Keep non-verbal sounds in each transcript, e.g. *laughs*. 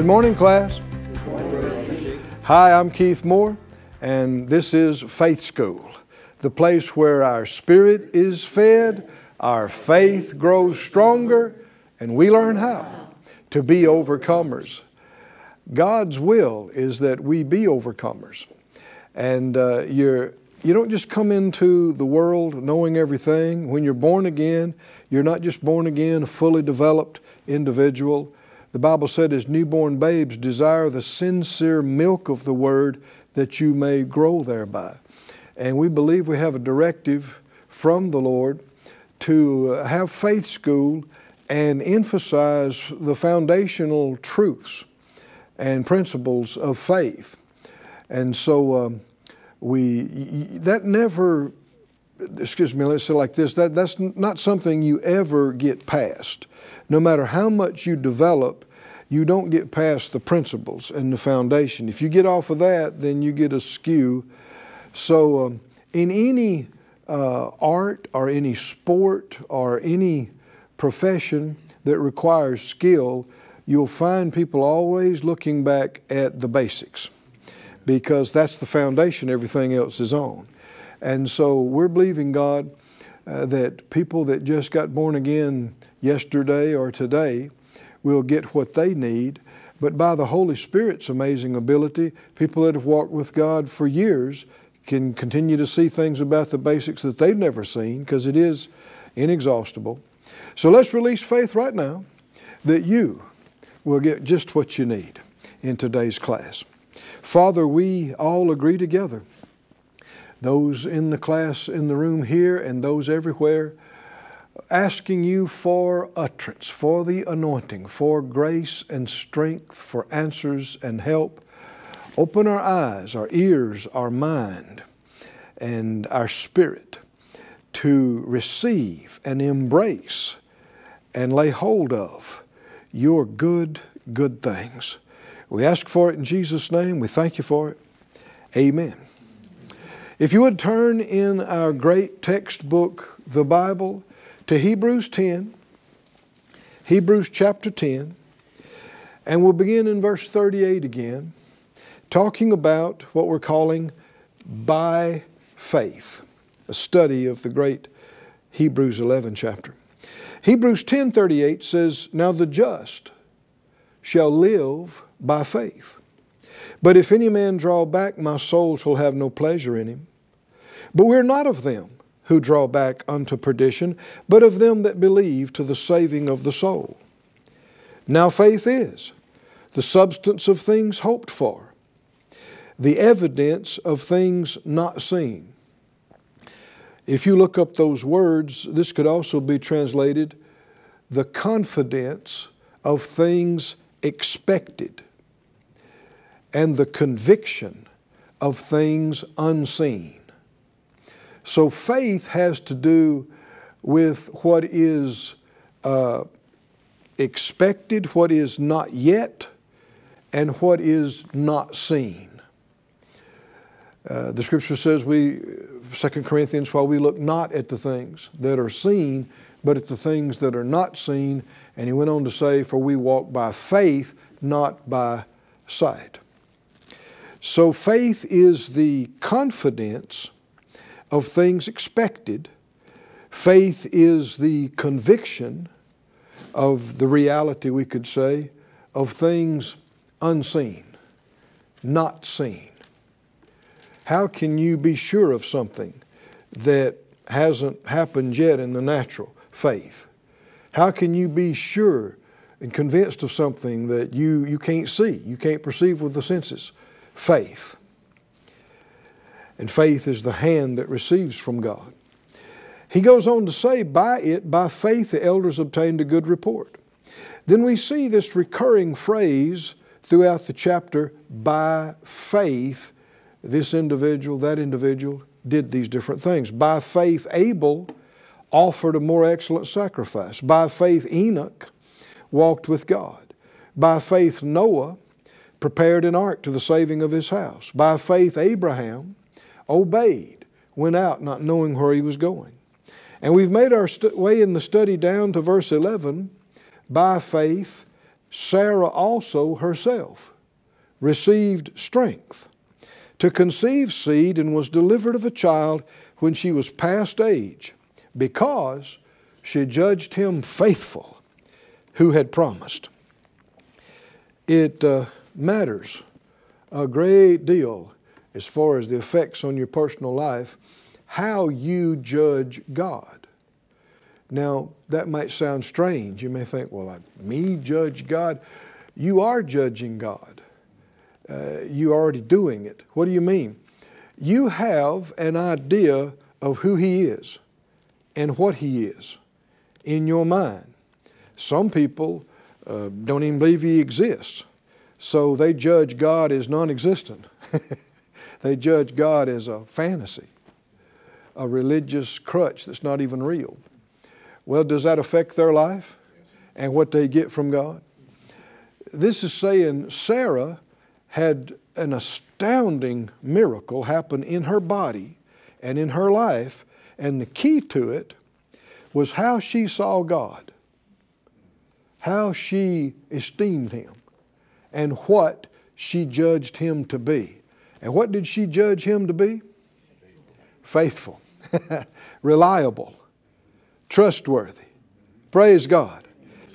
Good morning, class. Hi, I'm Keith Moore, and this is Faith School, the place where our spirit is fed, our faith grows stronger, and we learn how to be overcomers. God's will is that we be overcomers. And uh, you're, you don't just come into the world knowing everything. When you're born again, you're not just born again a fully developed individual. The Bible said, as newborn babes, desire the sincere milk of the Word that you may grow thereby. And we believe we have a directive from the Lord to have faith school and emphasize the foundational truths and principles of faith. And so um, we, that never, excuse me, let's say like this, that, that's not something you ever get past. No matter how much you develop, you don't get past the principles and the foundation. If you get off of that, then you get askew. So, um, in any uh, art or any sport or any profession that requires skill, you'll find people always looking back at the basics because that's the foundation everything else is on. And so we're believing God uh, that people that just got born again yesterday or today will get what they need. But by the Holy Spirit's amazing ability, people that have walked with God for years can continue to see things about the basics that they've never seen because it is inexhaustible. So let's release faith right now that you will get just what you need in today's class. Father, we all agree together, those in the class in the room here and those everywhere, asking you for utterance, for the anointing, for grace and strength, for answers and help. Open our eyes, our ears, our mind, and our spirit to receive and embrace and lay hold of your good, good things. We ask for it in Jesus' name. We thank you for it. Amen. If you would turn in our great textbook, the Bible, to Hebrews 10, Hebrews chapter 10, and we'll begin in verse 38 again, talking about what we're calling by faith, a study of the great Hebrews 11 chapter. Hebrews 10:38 says, "Now the just shall live by faith. But if any man draw back, my soul shall have no pleasure in him. But we're not of them who draw back unto perdition, but of them that believe to the saving of the soul. Now faith is the substance of things hoped for, the evidence of things not seen. If you look up those words, this could also be translated the confidence of things expected and the conviction of things unseen. So faith has to do with what is uh, expected, what is not yet, and what is not seen. Uh, the scripture says we, 2 Corinthians, while we look not at the things that are seen, but at the things that are not seen. And he went on to say, For we walk by faith, not by sight. So faith is the confidence of things expected. Faith is the conviction of the reality, we could say, of things unseen, not seen. How can you be sure of something that hasn't happened yet in the natural? Faith. How can you be sure and convinced of something that you, you can't see, you can't perceive with the senses? Faith. And faith is the hand that receives from God. He goes on to say, by it, by faith, the elders obtained a good report. Then we see this recurring phrase throughout the chapter by faith, this individual, that individual did these different things. By faith, Abel offered a more excellent sacrifice. By faith, Enoch walked with God. By faith, Noah prepared an ark to the saving of his house. By faith, Abraham obeyed, went out not knowing where he was going. And we've made our way in the study down to verse 11. By faith, Sarah also herself received strength to conceive seed and was delivered of a child when she was past age, because she judged him faithful who had promised. It uh, matters a great deal as far as the effects on your personal life how you judge God. Now, that might sound strange. You may think, well, I, me judge God? You are judging God. Uh, you're already doing it. What do you mean? You have an idea of who He is and what He is in your mind. Some people uh, don't even believe He exists, so they judge God as non existent. *laughs* they judge God as a fantasy, a religious crutch that's not even real. Well, does that affect their life and what they get from God? This is saying Sarah had an astounding miracle happen in her body and in her life, and the key to it was how she saw God, how she esteemed Him, and what she judged Him to be. And what did she judge Him to be? Faithful, *laughs* reliable, trustworthy. Praise God.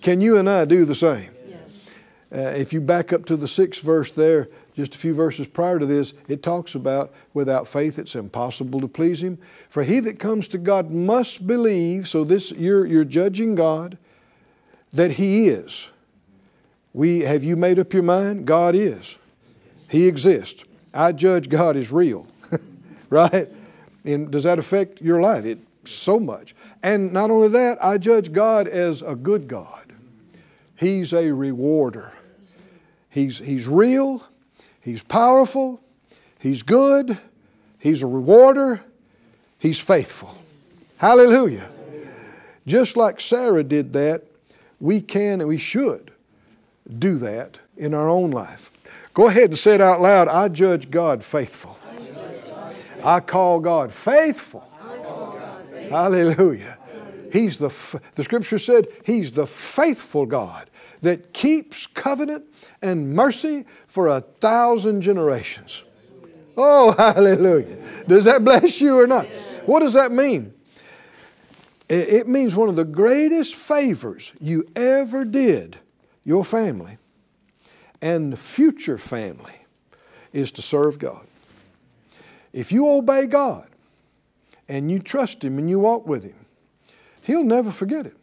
Can you and I do the same? Yes. Uh, if you back up to the sixth verse there, just a few verses prior to this, it talks about without faith it's impossible to please Him. For he that comes to God must believe, so this you're, you're judging God, that He is. We, have you made up your mind? God is. He exists. I judge God is real, *laughs* right? And does that affect your life? It so much. And not only that, I judge God as a good God. He's a rewarder. He's, he's real, He's powerful, He's good, He's a rewarder, He's faithful. Hallelujah. Just like Sarah did that, we can and we should do that in our own life. Go ahead and say it out loud I judge God faithful. I call God faithful. Hallelujah. He's the, the scripture said, He's the faithful God that keeps covenant and mercy for a thousand generations. Oh, *laughs* hallelujah. Does that bless you or not? What does that mean? It means one of the greatest favors you ever did your family and future family is to serve God. If you obey God and you trust Him and you walk with Him, He'll never forget it.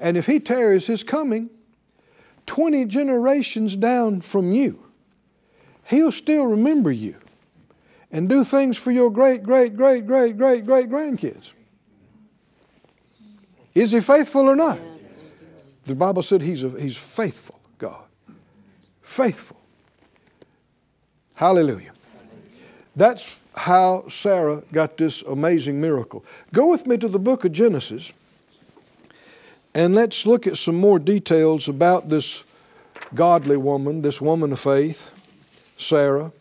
And if He tarries His coming, 20 generations down from you, He'll still remember you and do things for your great, great, great, great, great, great grandkids. Is He faithful or not? The Bible said He's, a, he's faithful. Faithful. Hallelujah. That's how Sarah got this amazing miracle. Go with me to the book of Genesis and let's look at some more details about this godly woman, this woman of faith, Sarah.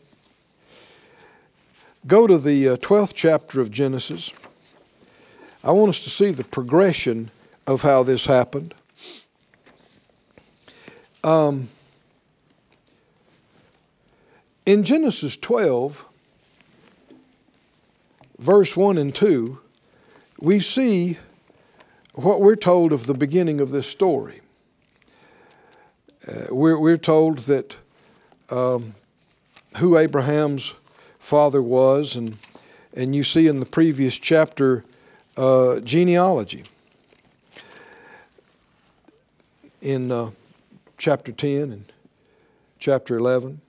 Go to the 12th uh, chapter of Genesis. I want us to see the progression of how this happened. Um, in Genesis 12, verse 1 and 2, we see what we're told of the beginning of this story. Uh, we're, we're told that um, who Abraham's father was, and, and you see in the previous chapter uh, genealogy. In uh, chapter 10 and chapter 11.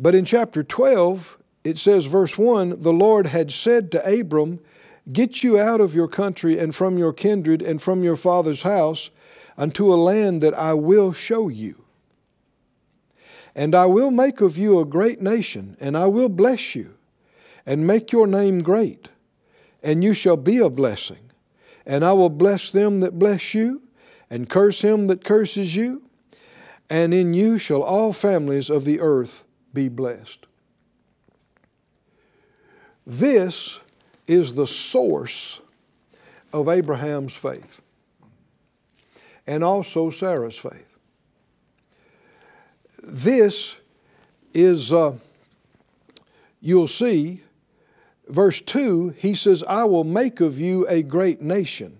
But in chapter 12, it says, verse 1 the Lord had said to Abram, Get you out of your country and from your kindred and from your father's house unto a land that I will show you. And I will make of you a great nation, and I will bless you, and make your name great, and you shall be a blessing. And I will bless them that bless you, and curse him that curses you, and in you shall all families of the earth be blessed. This is the source of Abraham's faith and also Sarah's faith. this is, uh, you'll see, verse 2, he says, I will make of you a great nation.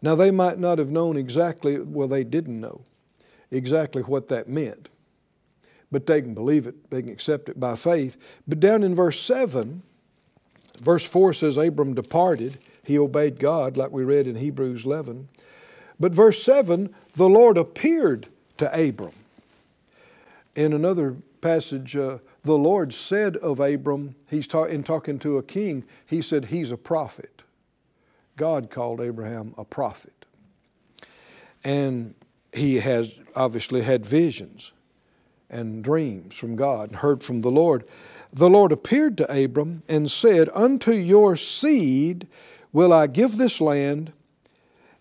Now, they might not have known exactly, well, they didn't know exactly what that meant. But they can believe it, they can accept it by faith. But down in verse 7, verse 4 says, Abram departed. He obeyed God, like we read in Hebrews 11. But verse 7, the Lord appeared to Abram. In another passage, uh, the Lord said of Abram, he's ta- in talking to a king, he said, He's a prophet. God called Abraham a prophet. And he has obviously had visions and dreams from God and heard from the Lord. The Lord appeared to Abram and said, Unto your seed will I give this land.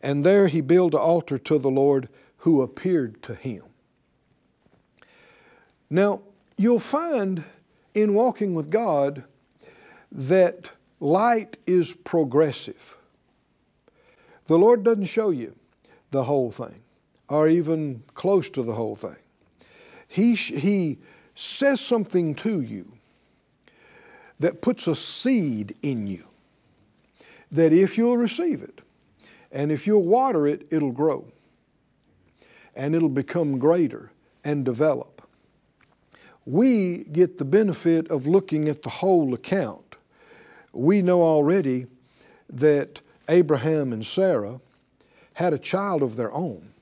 And there he built an altar to the Lord who appeared to him. Now, you'll find in walking with God that light is progressive. The Lord doesn't show you the whole thing or even close to the whole thing. He, he says something to you that puts a seed in you that if you'll receive it and if you'll water it, it'll grow and it'll become greater and develop. We get the benefit of looking at the whole account. We know already that Abraham and Sarah had a child of their own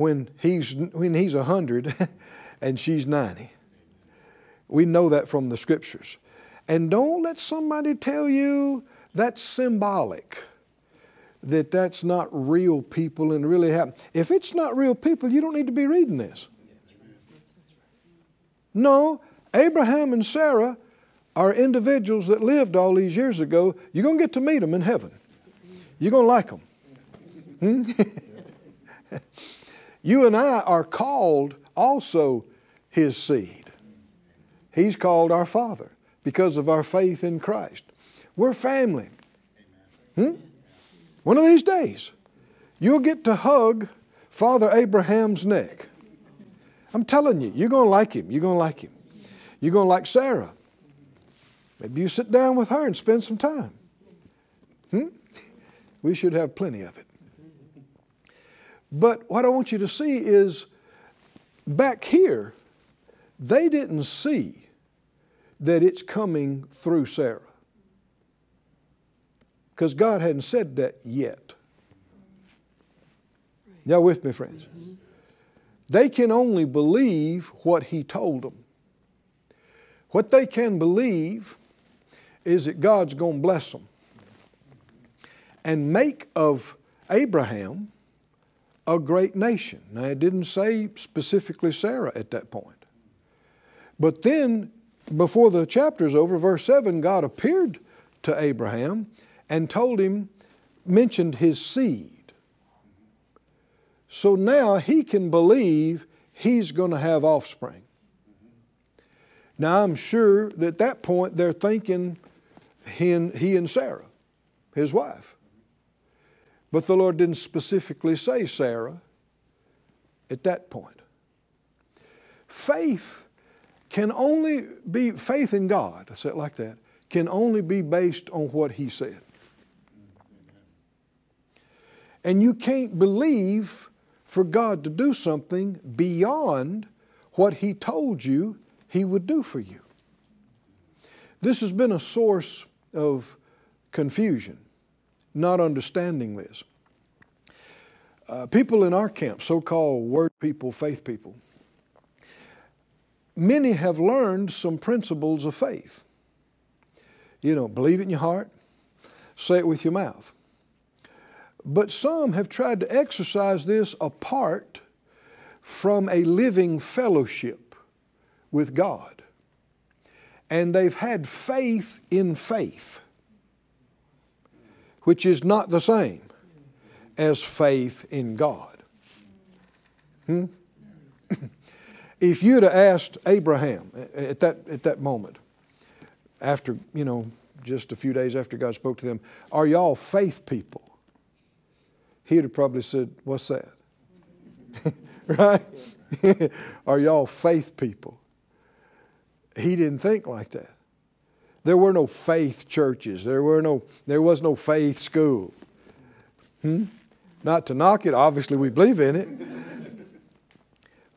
when he's, when he's 100 *laughs* and she's 90. We know that from the scriptures. And don't let somebody tell you that's symbolic, that that's not real people and really happen. If it's not real people, you don't need to be reading this. No, Abraham and Sarah are individuals that lived all these years ago. You're going to get to meet them in heaven. You're going to like them. Hmm? *laughs* you and I are called also His seed. He's called our Father because of our faith in Christ. We're family. Hmm? One of these days, you'll get to hug Father Abraham's neck. I'm telling you, you're going to like him. You're going to like him. You're going to like Sarah. Maybe you sit down with her and spend some time. Hmm? We should have plenty of it. But what I want you to see is back here, they didn't see that it's coming through Sarah. Because God hadn't said that yet. Y'all with me, friends? They can only believe what He told them. What they can believe is that God's going to bless them and make of Abraham a great nation. Now, it didn't say specifically Sarah at that point. But then, before the chapter's over, verse 7, God appeared to Abraham and told him, mentioned his seed. So now he can believe he's going to have offspring. Now, I'm sure that at that point they're thinking he and, he and Sarah, his wife. But the Lord didn't specifically say Sarah at that point. Faith can only be, faith in God, I say it like that, can only be based on what He said. And you can't believe for God to do something beyond what He told you He would do for you. This has been a source of confusion not understanding this. Uh, people in our camp, so called word people, faith people, many have learned some principles of faith. You know, believe it in your heart, say it with your mouth. But some have tried to exercise this apart from a living fellowship with God. And they've had faith in faith which is not the same as faith in God. Hmm? *clears throat* if you'd have asked Abraham at that, at that moment, after, you know, just a few days after God spoke to them, are y'all faith people? He'd have probably said, What's that? *laughs* right? *laughs* Are y'all faith people? He didn't think like that. There were no faith churches. There were no there was no faith school. Hmm? Not to knock it, obviously we believe in it.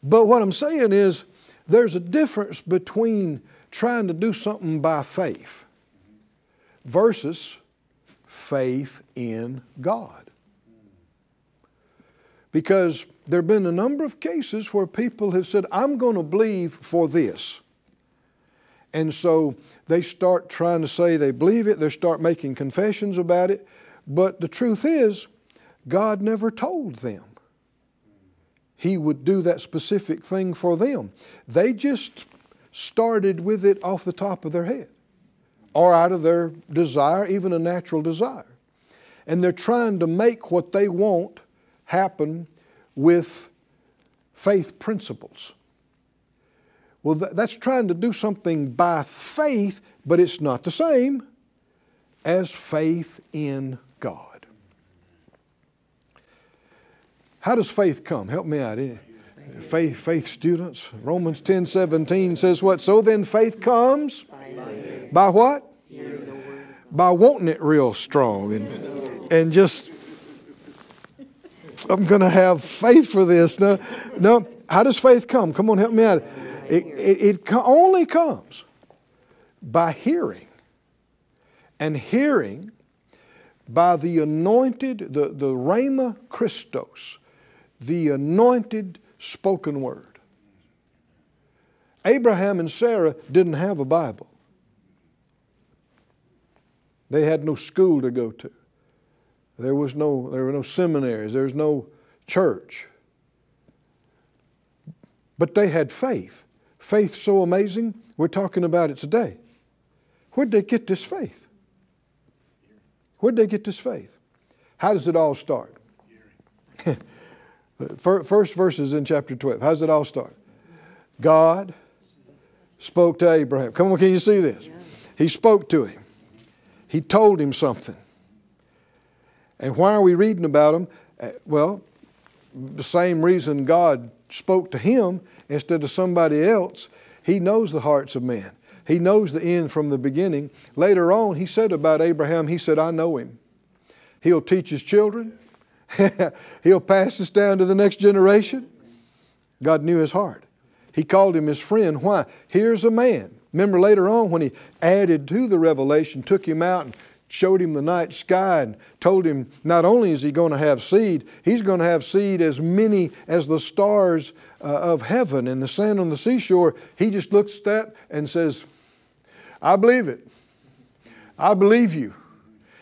But what I'm saying is there's a difference between trying to do something by faith versus faith in God. Because there have been a number of cases where people have said, I'm going to believe for this. And so they start trying to say they believe it, they start making confessions about it. But the truth is, God never told them He would do that specific thing for them. They just started with it off the top of their head or out of their desire, even a natural desire. And they're trying to make what they want happen with faith principles. Well, that's trying to do something by faith, but it's not the same as faith in God. How does faith come? Help me out. Faith, faith students. Romans 10 17 says what? So then faith comes by, by what? By wanting it real strong and, and just I'm going to have faith for this. No, no. How does faith come? Come on, help me out. It, it, it only comes by hearing, and hearing by the anointed, the, the Rhema Christos, the anointed spoken word. Abraham and Sarah didn't have a Bible. They had no school to go to. There was no, there were no seminaries, there was no church. But they had faith. Faith so amazing, we're talking about it today. Where'd they get this faith? Where'd they get this faith? How does it all start? *laughs* First verses in chapter 12. How does it all start? God spoke to Abraham. Come on, can you see this? He spoke to him. He told him something. And why are we reading about him? Uh, well, the same reason God spoke to him instead of somebody else. He knows the hearts of men. He knows the end from the beginning. Later on, he said about Abraham, he said, I know him. He'll teach his children. *laughs* He'll pass this down to the next generation. God knew his heart. He called him his friend. Why? Here's a man. Remember later on when he added to the revelation, took him out and showed him the night sky and told him not only is he going to have seed, he's going to have seed as many as the stars uh, of heaven and the sand on the seashore. He just looks at that and says, I believe it. I believe you.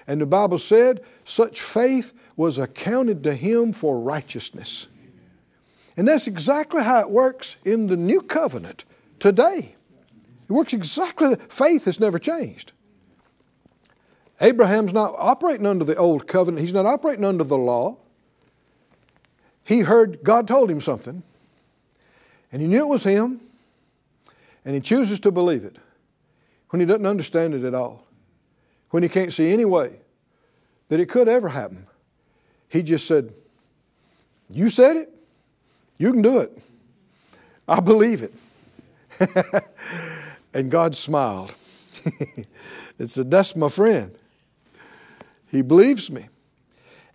And the Bible said, such faith was accounted to him for righteousness. And that's exactly how it works in the new covenant today. It works exactly, faith has never changed. Abraham's not operating under the old covenant, he's not operating under the law. He heard God told him something, and he knew it was him, and he chooses to believe it when he doesn't understand it at all, when he can't see any way that it could ever happen. He just said, You said it, you can do it. I believe it. *laughs* and God smiled. and said, That's my friend. He believes me.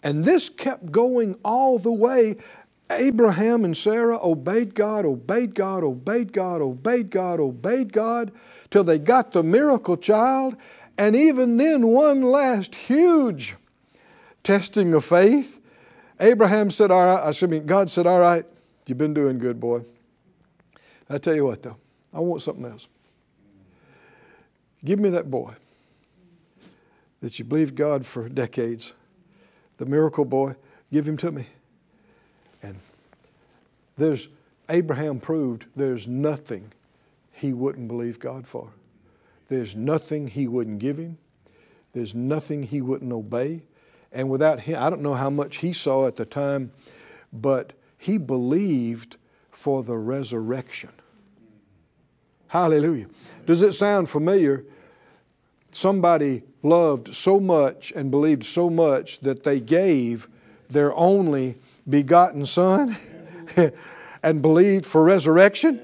And this kept going all the way. Abraham and Sarah obeyed God, obeyed God, obeyed God, obeyed God, obeyed God, till they got the miracle child. And even then, one last huge testing of faith. Abraham said, All right, mean, God said, All right, you've been doing good, boy. I tell you what, though, I want something else. Give me that boy that you believed God for decades, the miracle boy, give him to me. And there's Abraham proved there's nothing he wouldn't believe God for. There's nothing he wouldn't give him. There's nothing he wouldn't obey. And without him, I don't know how much he saw at the time, but he believed for the resurrection. Hallelujah. Does it sound familiar? Somebody loved so much and believed so much that they gave their only begotten Son. *laughs* and believed for resurrection?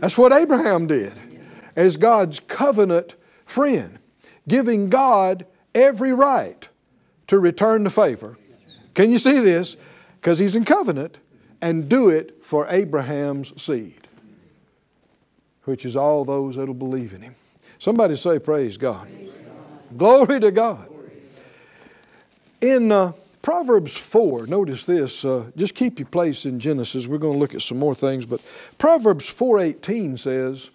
That's what Abraham did as God's covenant friend, giving God every right to return the favor. Can you see this? Because he's in covenant and do it for Abraham's seed, which is all those that'll believe in him. Somebody say, Praise God. Praise God. Glory to God. In uh, Proverbs 4, notice this, uh, just keep your place in Genesis. We're going to look at some more things, but Proverbs 4:18 says,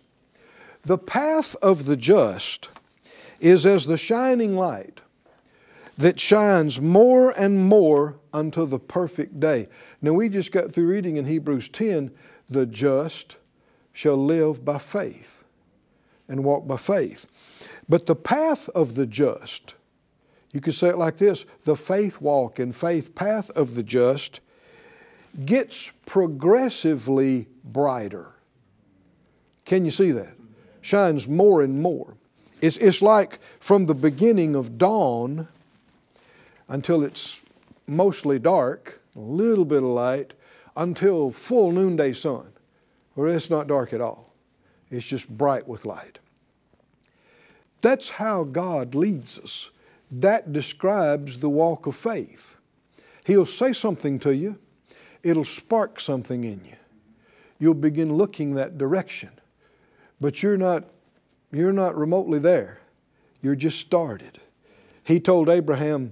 "The path of the just is as the shining light that shines more and more unto the perfect day." Now we just got through reading in Hebrews 10, "The just shall live by faith and walk by faith." But the path of the just you could say it like this the faith walk and faith path of the just gets progressively brighter. Can you see that? Shines more and more. It's, it's like from the beginning of dawn until it's mostly dark, a little bit of light, until full noonday sun, where it's not dark at all. It's just bright with light. That's how God leads us that describes the walk of faith. He'll say something to you, it'll spark something in you. You'll begin looking that direction. But you're not, you're not remotely there. You're just started. He told Abraham,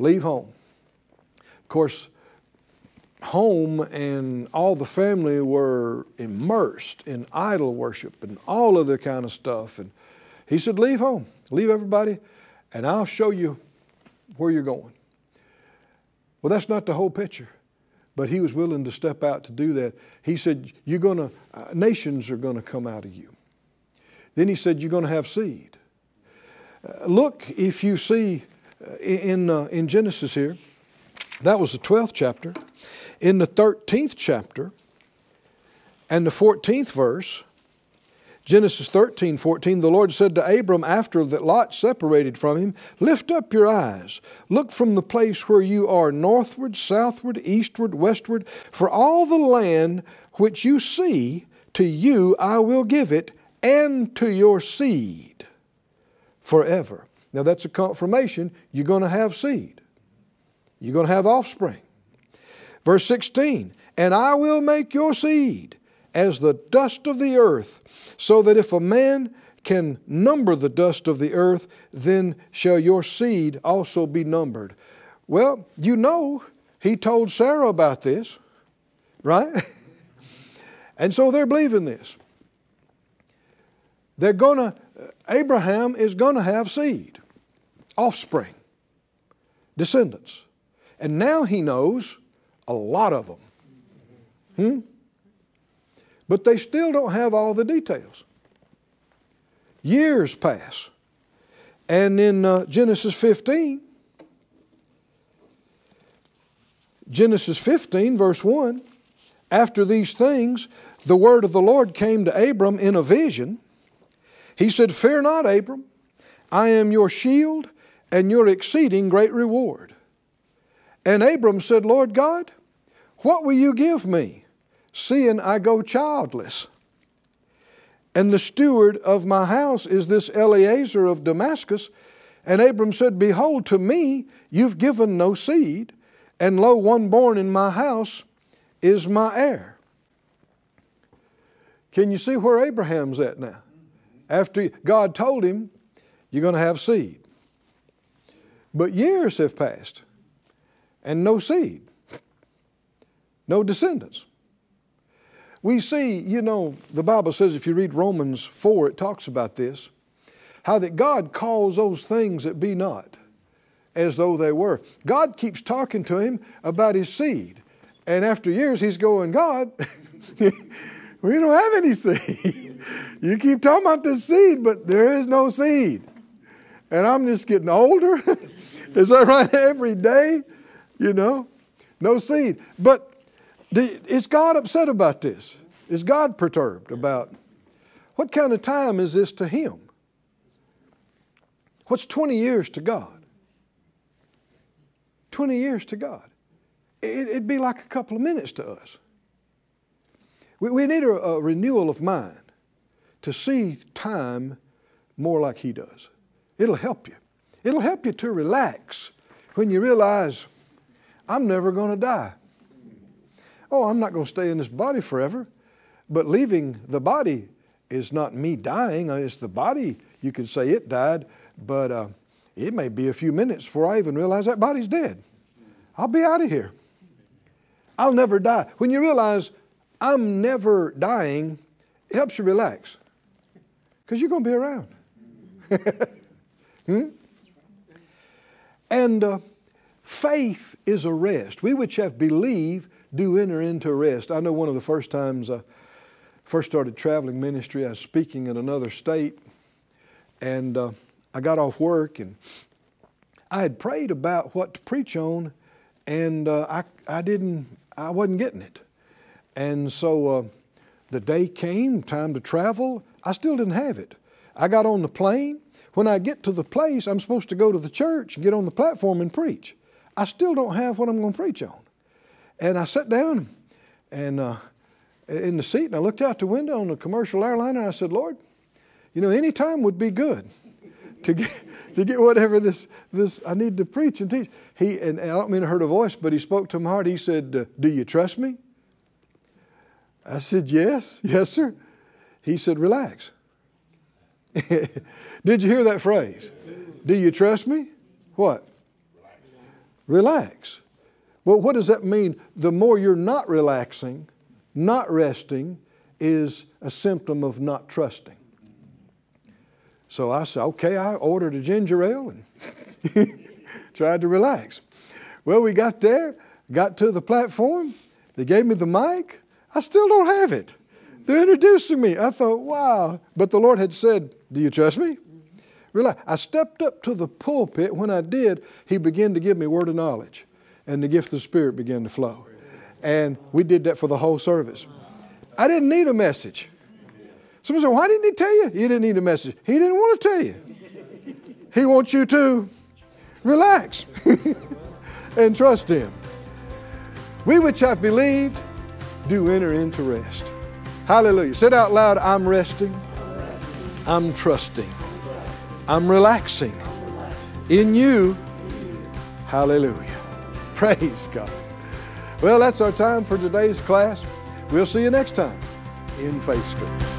leave home. Of course, home and all the family were immersed in idol worship and all other kind of stuff. And he said, leave home, leave everybody and I'll show you where you're going. Well, that's not the whole picture, but he was willing to step out to do that. He said, You're going to, uh, nations are going to come out of you. Then he said, You're going to have seed. Uh, look, if you see uh, in, uh, in Genesis here, that was the 12th chapter. In the 13th chapter and the 14th verse, Genesis 13, 14, the Lord said to Abram after that Lot separated from him, Lift up your eyes, look from the place where you are northward, southward, eastward, westward, for all the land which you see, to you I will give it, and to your seed forever. Now that's a confirmation you're going to have seed, you're going to have offspring. Verse 16, and I will make your seed as the dust of the earth so that if a man can number the dust of the earth, then shall your seed also be numbered. Well, you know, he told Sarah about this, right? *laughs* and so they're believing this. They're going to, Abraham is going to have seed, offspring, descendants. And now he knows a lot of them. Hmm? But they still don't have all the details. Years pass. And in uh, Genesis 15, Genesis 15, verse 1, after these things, the word of the Lord came to Abram in a vision. He said, Fear not, Abram, I am your shield and your exceeding great reward. And Abram said, Lord God, what will you give me? Seeing I go childless. And the steward of my house is this Eliezer of Damascus. And Abram said, Behold, to me you've given no seed, and lo, one born in my house is my heir. Can you see where Abraham's at now? After God told him, You're going to have seed. But years have passed, and no seed, no descendants. We see, you know, the Bible says if you read Romans 4, it talks about this how that God calls those things that be not as though they were. God keeps talking to him about his seed. And after years, he's going, God, *laughs* we don't have any seed. *laughs* you keep talking about this seed, but there is no seed. And I'm just getting older. *laughs* is that right? Every day, you know, no seed. But is God upset about this? Is God perturbed about what kind of time is this to Him? What's 20 years to God? 20 years to God. It, would be like a couple of minutes to us. We, need a renewal of mind to see time more like He does. It'll help you. It'll help you to relax when you realize, I'm never going to die. Oh, I'm not going to stay in this body forever. But leaving the body is not me dying, it's the body. You could say it died, but uh, it may be a few minutes before I even realize that body's dead. I'll be out of here. I'll never die. When you realize I'm never dying, it helps you relax because you're going to be around. *laughs* hmm? And uh, faith is a rest. We which have believed do enter into rest. I know one of the first times I first started traveling ministry, I was speaking in another state, and uh, I got off work and I had prayed about what to preach on, and uh, I, I didn't, I wasn't getting it. And so uh, the day came, time to travel. I still didn't have it. I got on the plane. When I get to the place, I'm supposed to go to the church and get on the platform and preach. I still don't have what I'm going to preach on. And I sat down and uh, in the seat and I looked out the window on the commercial airliner and I said, Lord, you know, any time would be good to get, to get whatever this, this I need to preach and teach. He, and, I don't mean to hurt a voice, but he spoke to my heart. He said, Do you trust me? I said, Yes, yes, sir. He said, Relax. *laughs* Did you hear that phrase? Do you trust me? What? Relax. Relax. Well, what does that mean? The more you're not relaxing, not resting, is a symptom of not trusting. So I said, okay, I ordered a ginger ale and *laughs* tried to relax. Well, we got there, got to the platform, they gave me the mic. I still don't have it. They're introducing me. I thought, wow. But the Lord had said, Do you trust me? Relax. I stepped up to the pulpit. When I did, He began to give me word of knowledge, and the gift of the Spirit began to flow. And we did that for the whole service. I didn't need a message. Someone said, Why didn't He tell you? He didn't need a message. He didn't want to tell you. He wants you to relax *laughs* and trust Him. We which have believed do enter into rest. Hallelujah. Say out loud, I'm resting. I'm trusting. I'm relaxing. In you. Hallelujah. Praise God. Well, that's our time for today's class. We'll see you next time in Faith School.